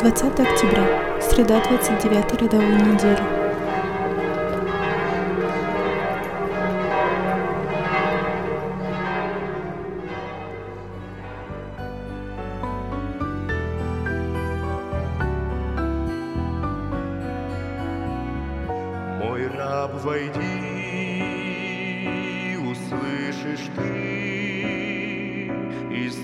20 октября, среда 29 рядовой недели. Мой раб, войди, услышишь ты из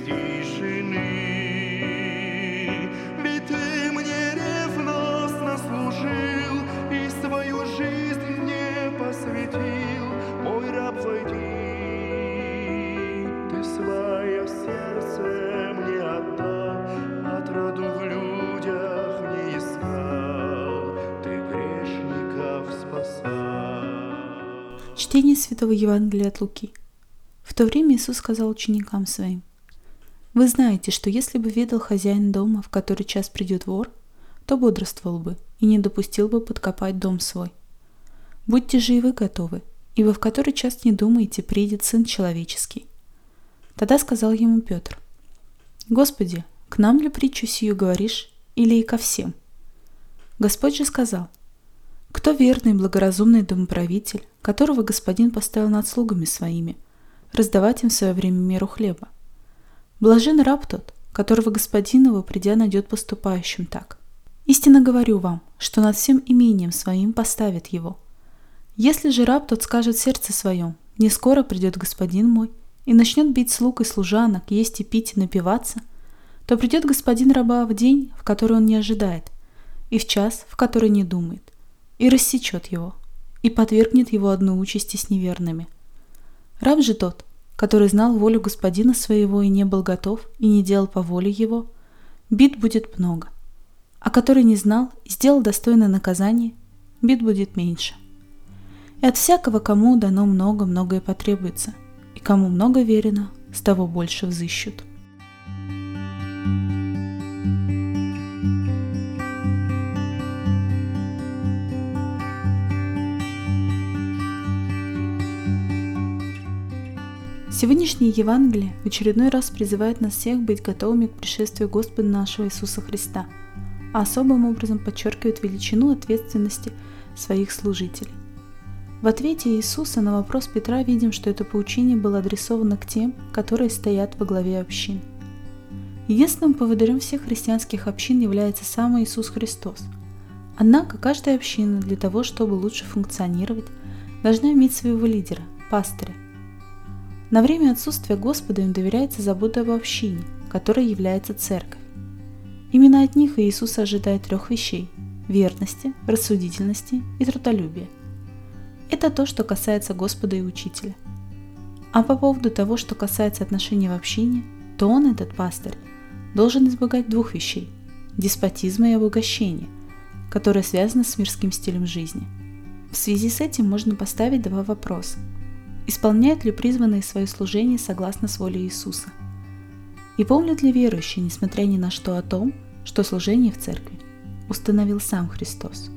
Чтение Святого Евангелия от Луки. В то время Иисус сказал ученикам своим, «Вы знаете, что если бы ведал хозяин дома, в который час придет вор, то бодрствовал бы и не допустил бы подкопать дом свой. Будьте же и вы готовы, ибо в который час не думаете, приедет Сын Человеческий». Тогда сказал ему Петр, «Господи, к нам ли притчу сию говоришь, или и ко всем?» Господь же сказал, кто верный и благоразумный домоправитель, которого господин поставил над слугами своими, раздавать им в свое время меру хлеба? Блажен раб тот, которого господин его, придя, найдет поступающим так. Истинно говорю вам, что над всем имением своим поставит его. Если же раб тот скажет сердце своем, не скоро придет господин мой, и начнет бить слуг и служанок, есть и пить и напиваться, то придет господин раба в день, в который он не ожидает, и в час, в который не думает, и рассечет его, и подвергнет его одной участи с неверными. Раб же тот, который знал волю господина своего и не был готов, и не делал по воле его, бит будет много, а который не знал и сделал достойное наказание, бит будет меньше. И от всякого, кому дано много, многое потребуется, кому много верено, с того больше взыщут. Сегодняшнее Евангелие в очередной раз призывает нас всех быть готовыми к пришествию Господа нашего Иисуса Христа, а особым образом подчеркивает величину ответственности своих служителей. В ответе Иисуса на вопрос Петра видим, что это поучение было адресовано к тем, которые стоят во главе общин. Единственным поводырем всех христианских общин является сам Иисус Христос. Однако каждая община для того, чтобы лучше функционировать, должна иметь своего лидера, пастыря, на время отсутствия Господа им доверяется забота об общине, которой является церковь. Именно от них Иисус ожидает трех вещей – верности, рассудительности и трудолюбия. Это то, что касается Господа и Учителя. А по поводу того, что касается отношений в общине, то он, этот пастырь, должен избегать двух вещей – деспотизма и обогащения, которые связаны с мирским стилем жизни. В связи с этим можно поставить два вопроса – Исполняют ли призванные свое служение согласно с волей Иисуса? И помнят ли верующие, несмотря ни на что, о том, что служение в церкви установил сам Христос?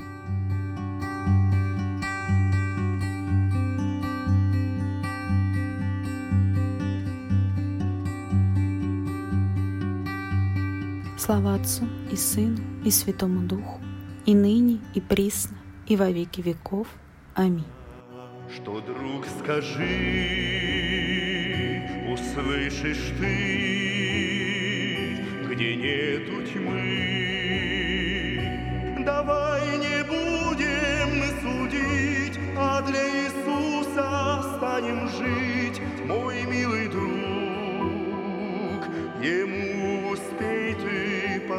Слава Отцу и Сыну и Святому Духу, и ныне, и присно, и во веки веков. Аминь. Что, друг, скажи, услышишь ты, где нету тьмы? Давай не будем судить, а для Иисуса станем жить, мой милый друг. Ему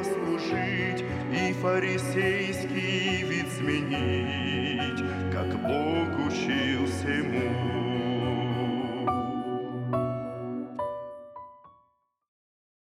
послужить и фарисейский вид сменить, как Бог учил всему.